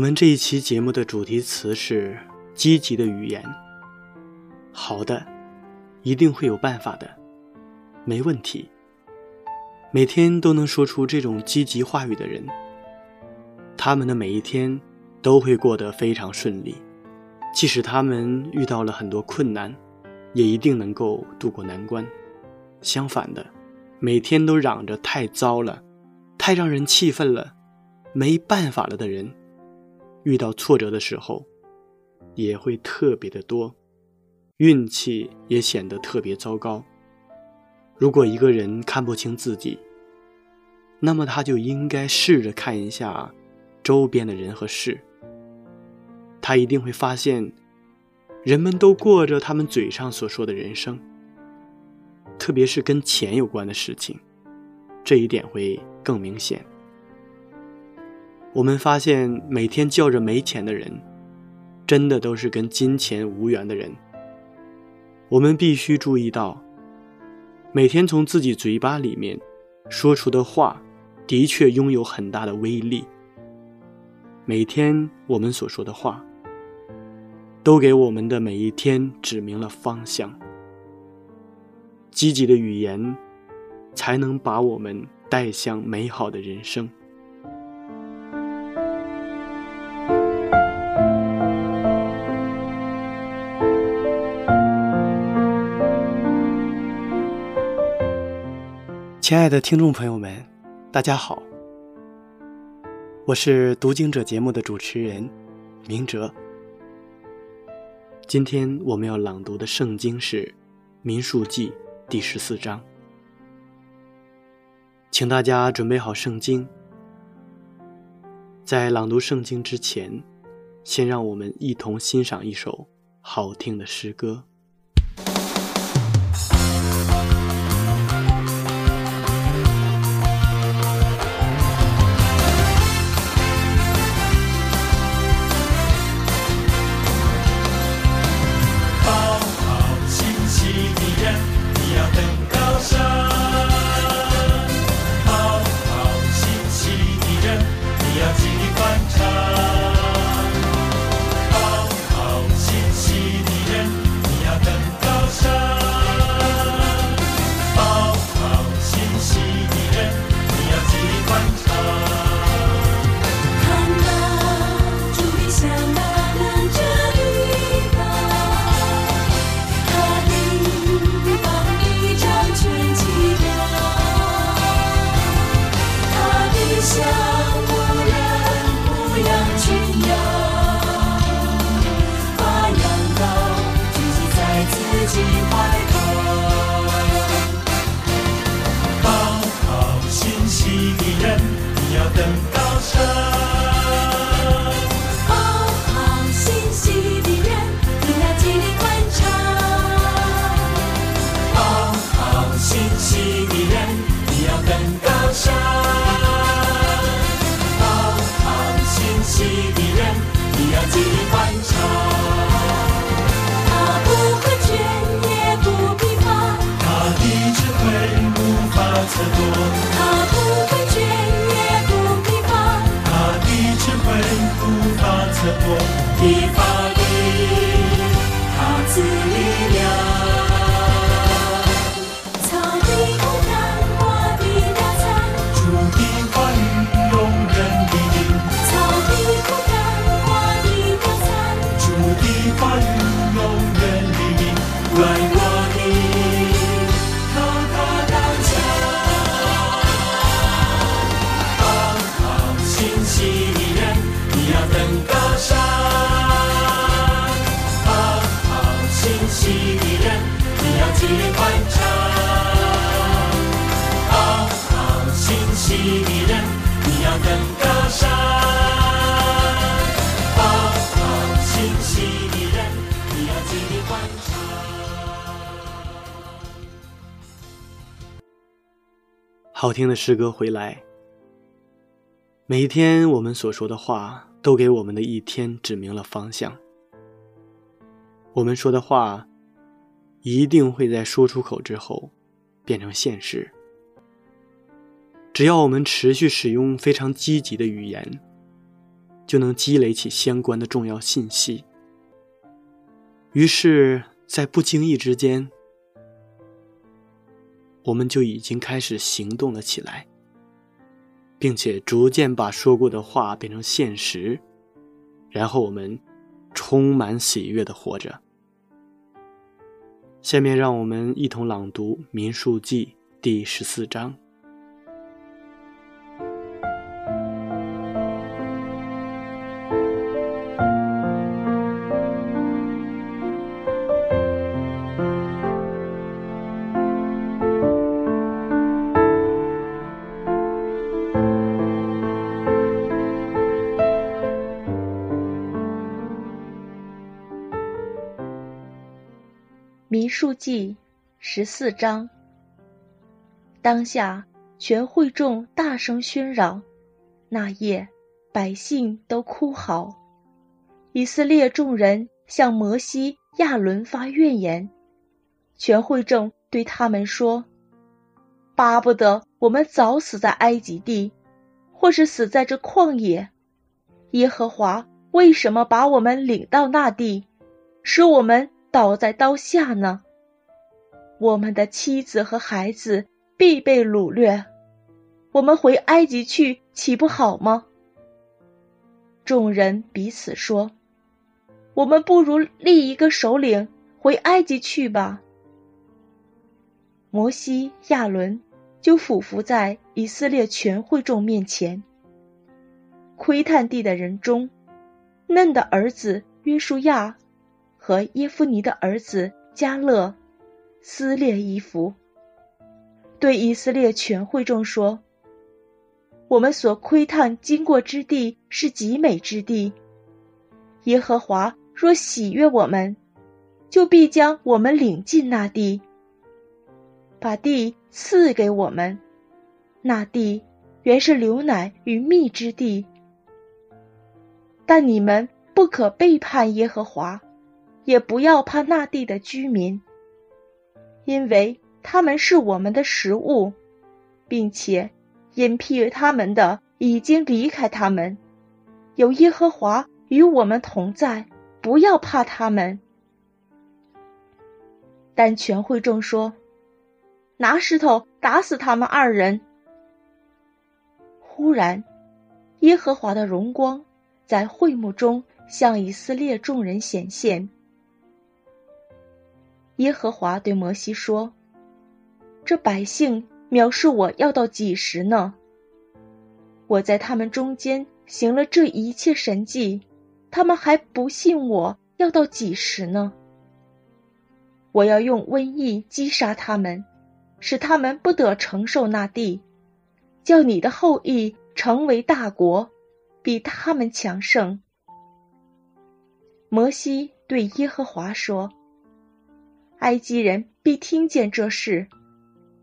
我们这一期节目的主题词是积极的语言。好的，一定会有办法的，没问题。每天都能说出这种积极话语的人，他们的每一天都会过得非常顺利。即使他们遇到了很多困难，也一定能够度过难关。相反的，每天都嚷着太糟了，太让人气愤了，没办法了的人。遇到挫折的时候，也会特别的多，运气也显得特别糟糕。如果一个人看不清自己，那么他就应该试着看一下周边的人和事。他一定会发现，人们都过着他们嘴上所说的人生，特别是跟钱有关的事情，这一点会更明显。我们发现，每天叫着没钱的人，真的都是跟金钱无缘的人。我们必须注意到，每天从自己嘴巴里面说出的话，的确拥有很大的威力。每天我们所说的话，都给我们的每一天指明了方向。积极的语言，才能把我们带向美好的人生。亲爱的听众朋友们，大家好，我是读经者节目的主持人明哲。今天我们要朗读的圣经是《民数记》第十四章，请大家准备好圣经。在朗读圣经之前，先让我们一同欣赏一首好听的诗歌。fun. 好听的诗歌回来。每一天我们所说的话，都给我们的一天指明了方向。我们说的话，一定会在说出口之后，变成现实。只要我们持续使用非常积极的语言，就能积累起相关的重要信息。于是，在不经意之间，我们就已经开始行动了起来。并且逐渐把说过的话变成现实，然后我们充满喜悦的活着。下面让我们一同朗读《民数记》第十四章。民数记十四章。当下，全会众大声喧嚷。那夜，百姓都哭嚎。以色列众人向摩西、亚伦发怨言。全会众对他们说：“巴不得我们早死在埃及地，或是死在这旷野。耶和华为什么把我们领到那地，使我们？”倒在刀下呢。我们的妻子和孩子必被掳掠，我们回埃及去岂不好吗？众人彼此说：“我们不如立一个首领回埃及去吧。”摩西、亚伦就俯伏在以色列全会众面前。窥探地的人中，嫩的儿子约书亚。和耶夫尼的儿子加勒撕裂衣服，对以色列全会众说：“我们所窥探经过之地是极美之地。耶和华若喜悦我们，就必将我们领进那地，把地赐给我们。那地原是流奶与蜜之地。但你们不可背叛耶和华。”也不要怕那地的居民，因为他们是我们的食物，并且因庇他们的已经离开他们。有耶和华与我们同在，不要怕他们。但全会众说：“拿石头打死他们二人。”忽然，耶和华的荣光在会幕中向以色列众人显现。耶和华对摩西说：“这百姓藐视我要到几时呢？我在他们中间行了这一切神迹，他们还不信我要到几时呢？我要用瘟疫击杀他们，使他们不得承受那地，叫你的后裔成为大国，比他们强盛。”摩西对耶和华说。埃及人必听见这事，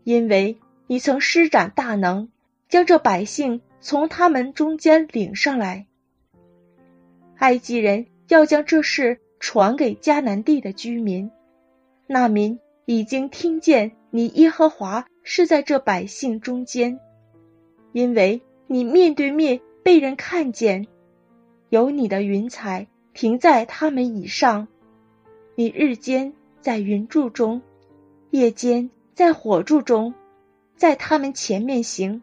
因为你曾施展大能，将这百姓从他们中间领上来。埃及人要将这事传给迦南地的居民，那民已经听见你耶和华是在这百姓中间，因为你面对面被人看见，有你的云彩停在他们以上，你日间。在云柱中，夜间在火柱中，在他们前面行。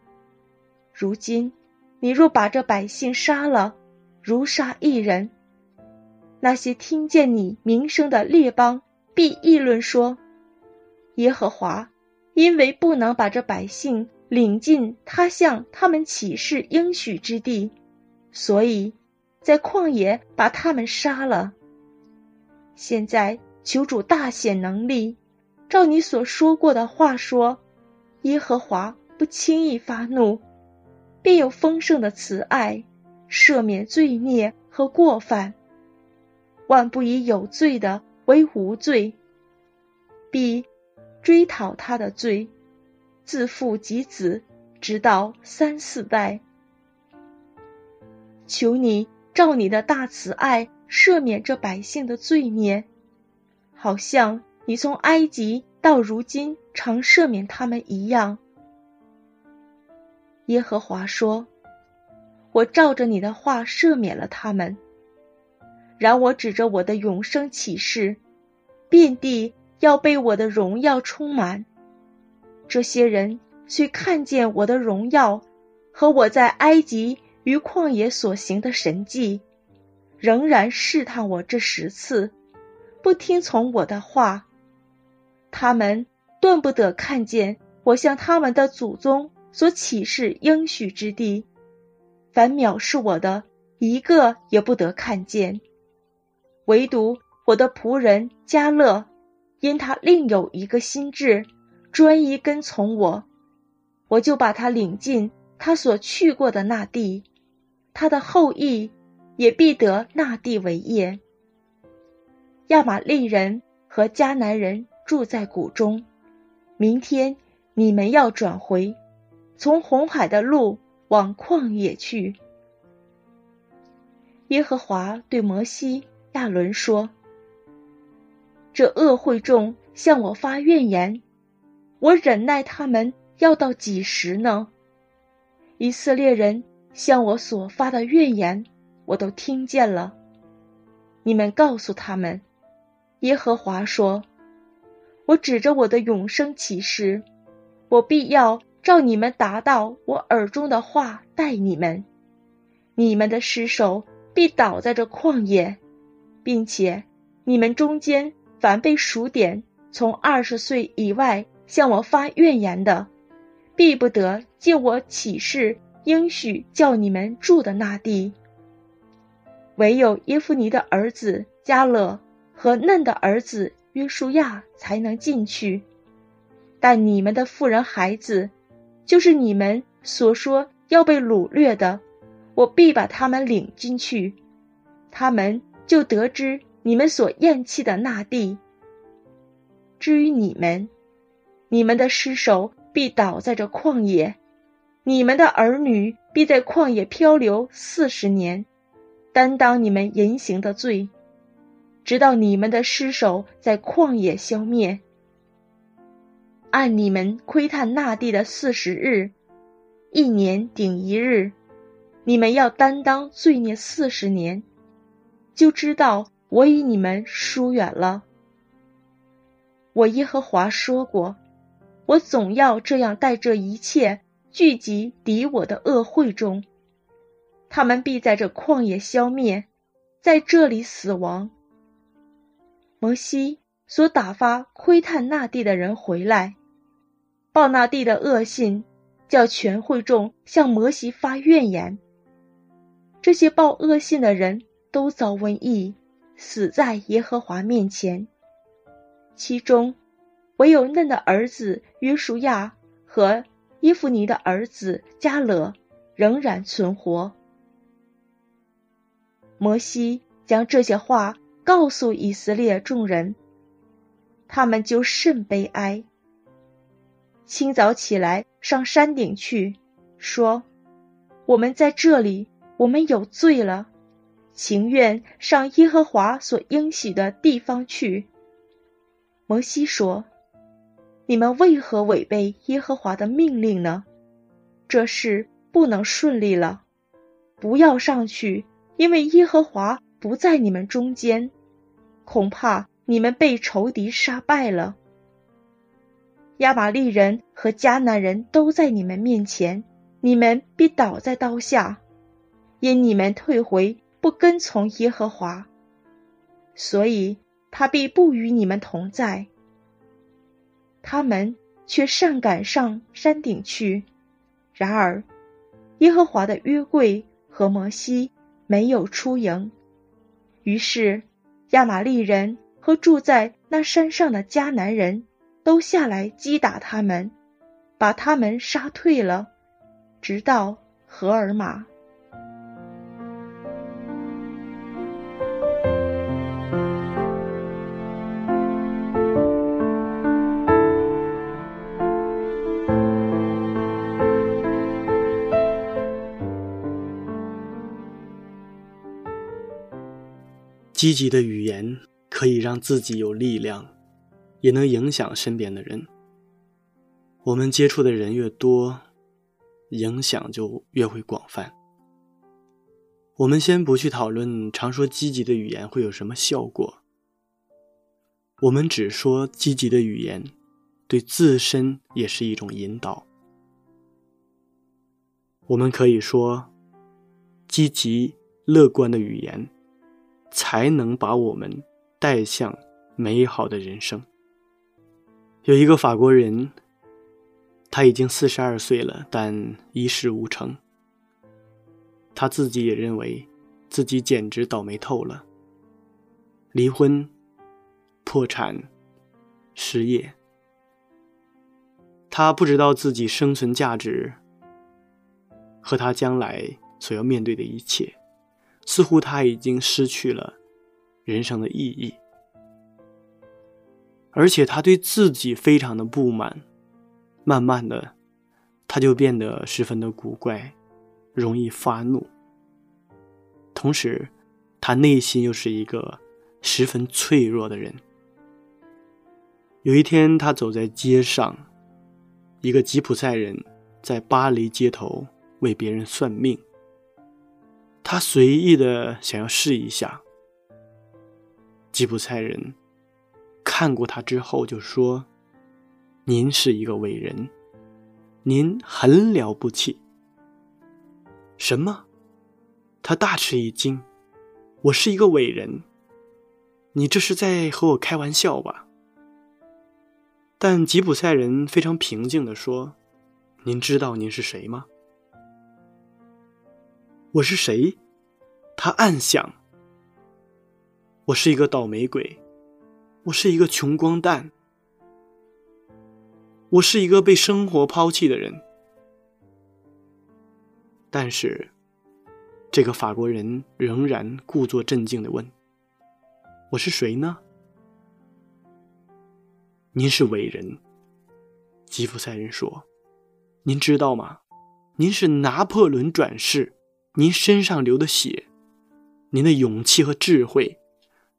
如今，你若把这百姓杀了，如杀一人，那些听见你名声的列邦必议论说：耶和华因为不能把这百姓领进他向他们起誓应许之地，所以在旷野把他们杀了。现在。求主大显能力，照你所说过的话说，耶和华不轻易发怒，便有丰盛的慈爱，赦免罪孽和过犯。万不以有罪的为无罪，必追讨他的罪，自父及子，直到三四代。求你照你的大慈爱赦免这百姓的罪孽，好像你从埃及到如今常赦免他们一样。耶和华说：“我照着你的话赦免了他们。然我指着我的永生启示，遍地要被我的荣耀充满。这些人虽看见我的荣耀和我在埃及。”与旷野所行的神迹，仍然试探我这十次，不听从我的话。他们断不得看见我向他们的祖宗所启示应许之地，凡藐视我的，一个也不得看见。唯独我的仆人加勒，因他另有一个心志，专一跟从我，我就把他领进他所去过的那地。他的后裔也必得那地为业。亚玛利人和迦南人住在谷中。明天你们要转回，从红海的路往旷野去。耶和华对摩西、亚伦说：“这恶会众向我发怨言，我忍耐他们要到几时呢？以色列人。”向我所发的怨言，我都听见了。你们告诉他们，耶和华说：“我指着我的永生启示，我必要照你们达到我耳中的话待你们。你们的尸首必倒在这旷野，并且你们中间凡被数点从二十岁以外向我发怨言的，必不得借我启示。”应许叫你们住的那地，唯有耶夫尼的儿子加勒和嫩的儿子约书亚才能进去。但你们的妇人孩子，就是你们所说要被掳掠的，我必把他们领进去，他们就得知你们所厌弃的那地。至于你们，你们的尸首必倒在这旷野。你们的儿女必在旷野漂流四十年，担当你们言行的罪，直到你们的尸首在旷野消灭。按你们窥探那地的四十日，一年顶一日，你们要担当罪孽四十年，就知道我与你们疏远了。我耶和华说过，我总要这样待这一切。聚集敌我的恶会中，他们必在这旷野消灭，在这里死亡。摩西所打发窥探那地的人回来，报那地的恶信，叫全会众向摩西发怨言。这些报恶信的人都遭瘟疫，死在耶和华面前。其中，唯有嫩的儿子约书亚和。伊芙尼的儿子加勒仍然存活。摩西将这些话告诉以色列众人，他们就甚悲哀。清早起来上山顶去，说：“我们在这里，我们有罪了，情愿上耶和华所应许的地方去。”摩西说。你们为何违背耶和华的命令呢？这事不能顺利了。不要上去，因为耶和华不在你们中间，恐怕你们被仇敌杀败了。亚玛利人和迦南人都在你们面前，你们必倒在刀下，因你们退回不跟从耶和华，所以他必不与你们同在。他们却擅赶上山顶去，然而耶和华的约柜和摩西没有出营。于是亚玛利人和住在那山上的迦南人都下来击打他们，把他们杀退了，直到荷尔玛。积极的语言可以让自己有力量，也能影响身边的人。我们接触的人越多，影响就越会广泛。我们先不去讨论常说积极的语言会有什么效果，我们只说积极的语言对自身也是一种引导。我们可以说，积极乐观的语言。才能把我们带向美好的人生。有一个法国人，他已经四十二岁了，但一事无成。他自己也认为自己简直倒霉透了，离婚、破产、失业。他不知道自己生存价值和他将来所要面对的一切。似乎他已经失去了人生的意义，而且他对自己非常的不满。慢慢的，他就变得十分的古怪，容易发怒。同时，他内心又是一个十分脆弱的人。有一天，他走在街上，一个吉普赛人在巴黎街头为别人算命。他随意的想要试一下。吉普赛人看过他之后就说：“您是一个伟人，您很了不起。”什么？他大吃一惊：“我是一个伟人？你这是在和我开玩笑吧？”但吉普赛人非常平静的说：“您知道您是谁吗？”我是谁？他暗想。我是一个倒霉鬼，我是一个穷光蛋，我是一个被生活抛弃的人。但是，这个法国人仍然故作镇静的问：“我是谁呢？”您是伟人，吉普赛人说：“您知道吗？您是拿破仑转世。”您身上流的血，您的勇气和智慧，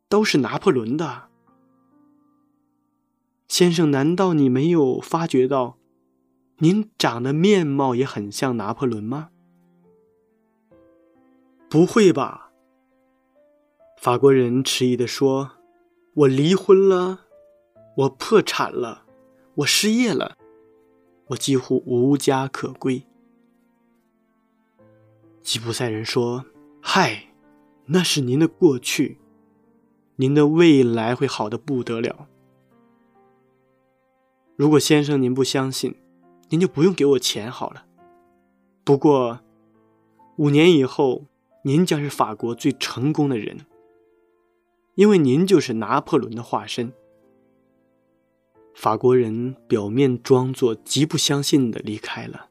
都是拿破仑的。先生，难道你没有发觉到，您长得面貌也很像拿破仑吗？不会吧？法国人迟疑的说：“我离婚了，我破产了，我失业了，我几乎无家可归。”吉普赛人说：“嗨，那是您的过去，您的未来会好的不得了。如果先生您不相信，您就不用给我钱好了。不过，五年以后，您将是法国最成功的人，因为您就是拿破仑的化身。”法国人表面装作极不相信的离开了。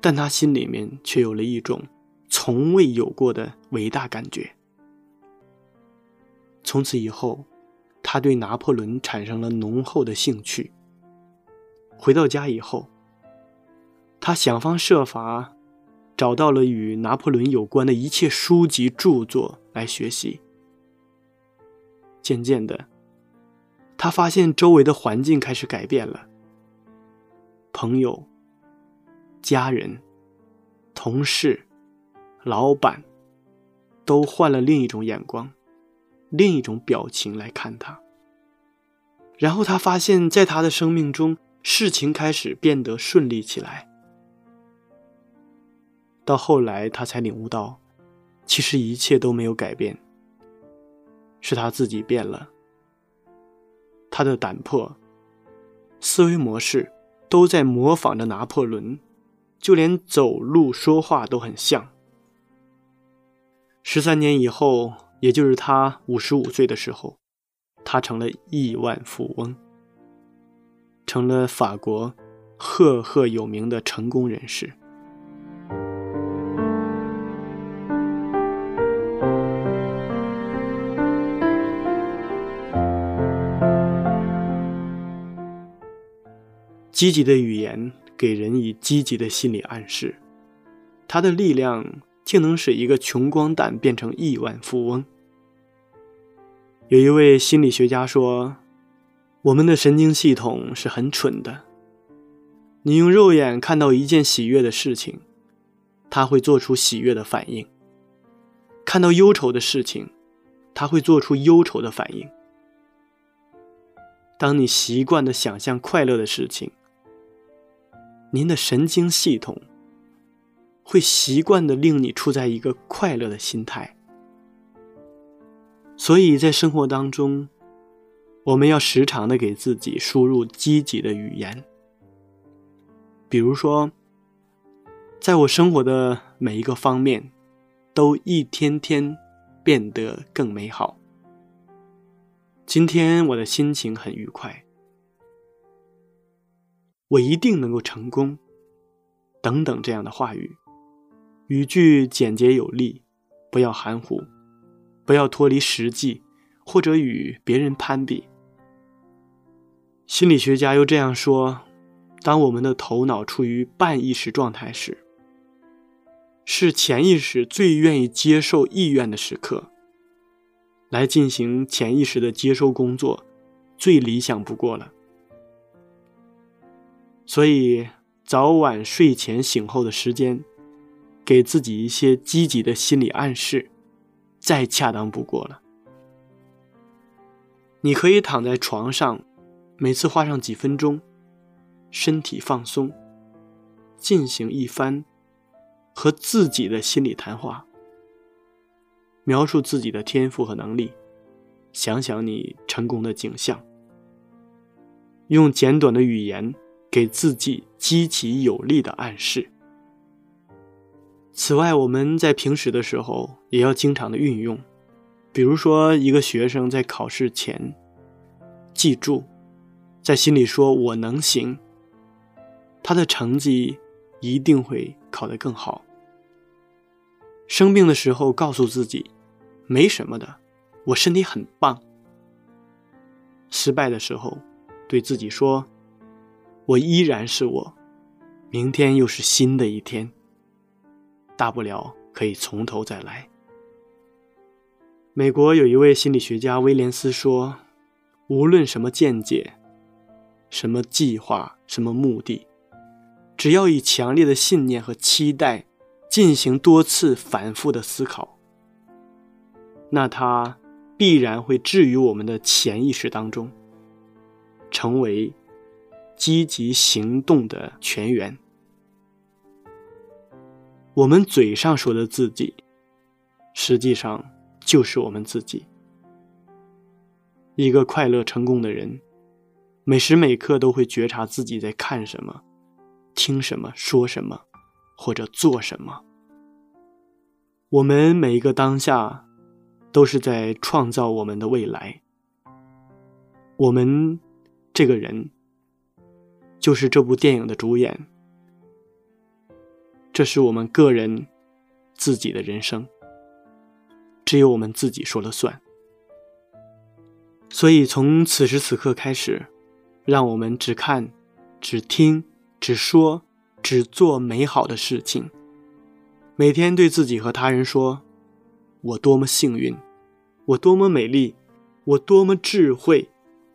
但他心里面却有了一种从未有过的伟大感觉。从此以后，他对拿破仑产生了浓厚的兴趣。回到家以后，他想方设法找到了与拿破仑有关的一切书籍著作来学习。渐渐的，他发现周围的环境开始改变了，朋友。家人、同事、老板，都换了另一种眼光、另一种表情来看他。然后他发现，在他的生命中，事情开始变得顺利起来。到后来，他才领悟到，其实一切都没有改变，是他自己变了。他的胆魄、思维模式都在模仿着拿破仑。就连走路、说话都很像。十三年以后，也就是他五十五岁的时候，他成了亿万富翁。成了法国赫赫有名的成功人士。积极的语言给人以积极的心理暗示，它的力量竟能使一个穷光蛋变成亿万富翁。有一位心理学家说：“我们的神经系统是很蠢的。你用肉眼看到一件喜悦的事情，它会做出喜悦的反应；看到忧愁的事情，它会做出忧愁的反应。当你习惯的想象快乐的事情，您的神经系统会习惯的令你处在一个快乐的心态，所以在生活当中，我们要时常的给自己输入积极的语言。比如说，在我生活的每一个方面，都一天天变得更美好。今天我的心情很愉快。我一定能够成功，等等这样的话语，语句简洁有力，不要含糊，不要脱离实际，或者与别人攀比。心理学家又这样说：，当我们的头脑处于半意识状态时，是潜意识最愿意接受意愿的时刻，来进行潜意识的接收工作，最理想不过了。所以，早晚睡前醒后的时间，给自己一些积极的心理暗示，再恰当不过了。你可以躺在床上，每次花上几分钟，身体放松，进行一番和自己的心理谈话，描述自己的天赋和能力，想想你成功的景象，用简短的语言。给自己积极有力的暗示。此外，我们在平时的时候也要经常的运用，比如说，一个学生在考试前，记住，在心里说“我能行”，他的成绩一定会考得更好。生病的时候，告诉自己“没什么的，我身体很棒”。失败的时候，对自己说。我依然是我，明天又是新的一天。大不了可以从头再来。美国有一位心理学家威廉斯说：“无论什么见解、什么计划、什么目的，只要以强烈的信念和期待进行多次反复的思考，那它必然会置于我们的潜意识当中，成为。”积极行动的全员。我们嘴上说的自己，实际上就是我们自己。一个快乐成功的人，每时每刻都会觉察自己在看什么、听什么、说什么，或者做什么。我们每一个当下，都是在创造我们的未来。我们这个人。就是这部电影的主演，这是我们个人自己的人生，只有我们自己说了算。所以从此时此刻开始，让我们只看、只听、只说、只做美好的事情。每天对自己和他人说：“我多么幸运，我多么美丽，我多么智慧，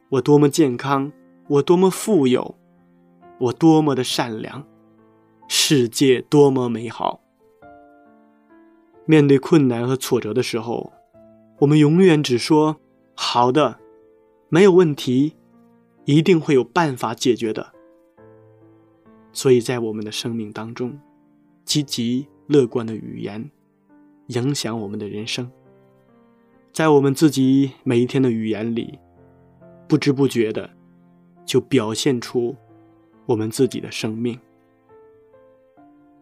我多么健康，我多么富有。”我多么的善良，世界多么美好。面对困难和挫折的时候，我们永远只说“好的”，没有问题，一定会有办法解决的。所以在我们的生命当中，积极乐观的语言影响我们的人生。在我们自己每一天的语言里，不知不觉的就表现出。我们自己的生命。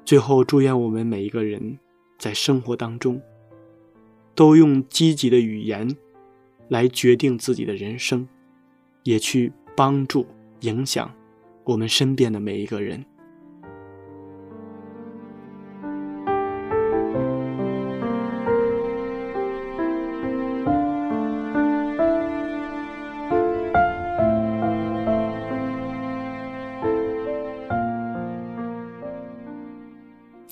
最后，祝愿我们每一个人在生活当中，都用积极的语言来决定自己的人生，也去帮助、影响我们身边的每一个人。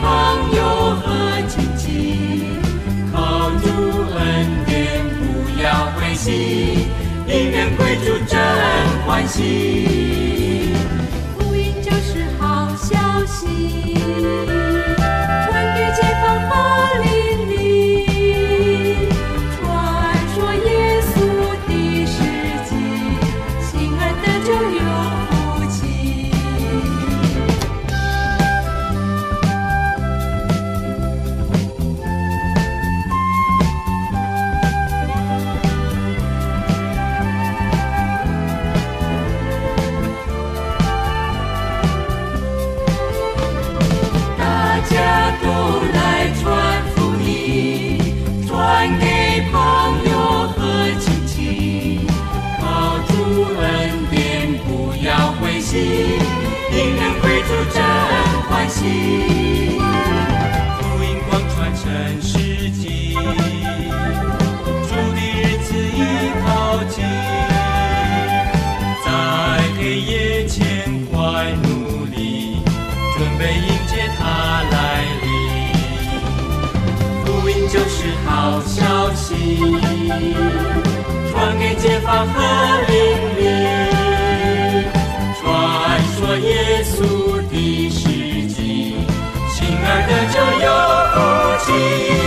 朋友和亲戚，靠主恩典不要灰心，因缘归主真欢喜。福音就是好消息，恩典不要灰心，因人归主真欢喜。福音光传全世纪，主的日子已靠近，在黑夜前快努力，准备迎接他来临。福音就是好消息，传给解放和邻里，传说耶稣的事迹，亲爱的就有福气。